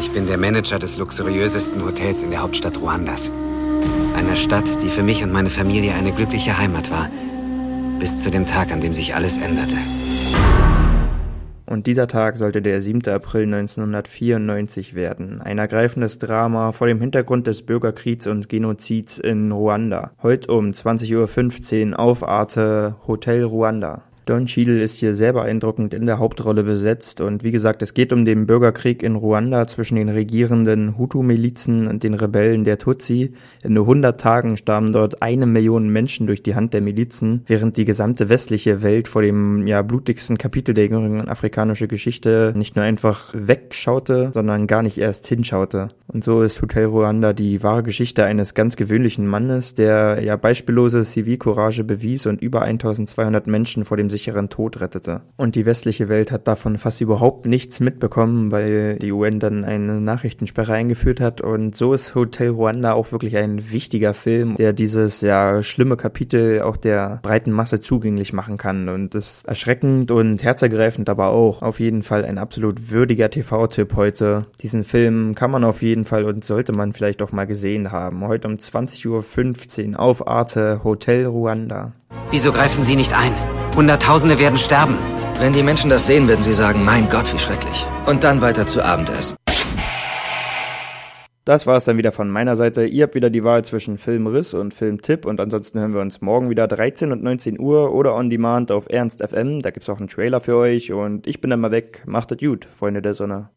Ich bin der Manager des luxuriösesten Hotels in der Hauptstadt Ruandas. Einer Stadt, die für mich und meine Familie eine glückliche Heimat war. Bis zu dem Tag, an dem sich alles änderte. Und dieser Tag sollte der 7. April 1994 werden. Ein ergreifendes Drama vor dem Hintergrund des Bürgerkriegs und Genozids in Ruanda. Heute um 20.15 Uhr auf Arte Hotel Ruanda. Don Cheadle ist hier sehr beeindruckend in der Hauptrolle besetzt und wie gesagt, es geht um den Bürgerkrieg in Ruanda zwischen den regierenden Hutu-Milizen und den Rebellen der Tutsi. In nur 100 Tagen starben dort eine Million Menschen durch die Hand der Milizen, während die gesamte westliche Welt vor dem ja blutigsten Kapitel der jüngeren afrikanischen Geschichte nicht nur einfach wegschaute, sondern gar nicht erst hinschaute. Und so ist Hotel Ruanda die wahre Geschichte eines ganz gewöhnlichen Mannes, der ja beispiellose Zivilcourage bewies und über 1200 Menschen vor dem sicheren Tod rettete. Und die westliche Welt hat davon fast überhaupt nichts mitbekommen, weil die UN dann eine Nachrichtensperre eingeführt hat. Und so ist Hotel Ruanda auch wirklich ein wichtiger Film, der dieses ja schlimme Kapitel auch der breiten Masse zugänglich machen kann. Und das ist erschreckend und herzergreifend, aber auch auf jeden Fall ein absolut würdiger TV-Tipp heute. Diesen Film kann man auf jeden Fall und sollte man vielleicht auch mal gesehen haben. Heute um 20.15 Uhr auf Arte Hotel Ruanda. Wieso greifen Sie nicht ein? Hunderttausende werden sterben. Wenn die Menschen das sehen, werden sie sagen, mein Gott, wie schrecklich. Und dann weiter zu Abendessen. Das war es dann wieder von meiner Seite. Ihr habt wieder die Wahl zwischen Filmriss und Filmtipp und ansonsten hören wir uns morgen wieder 13 und 19 Uhr oder on demand auf Ernst FM. Da gibt's auch einen Trailer für euch und ich bin dann mal weg. Macht es gut, Freunde der Sonne.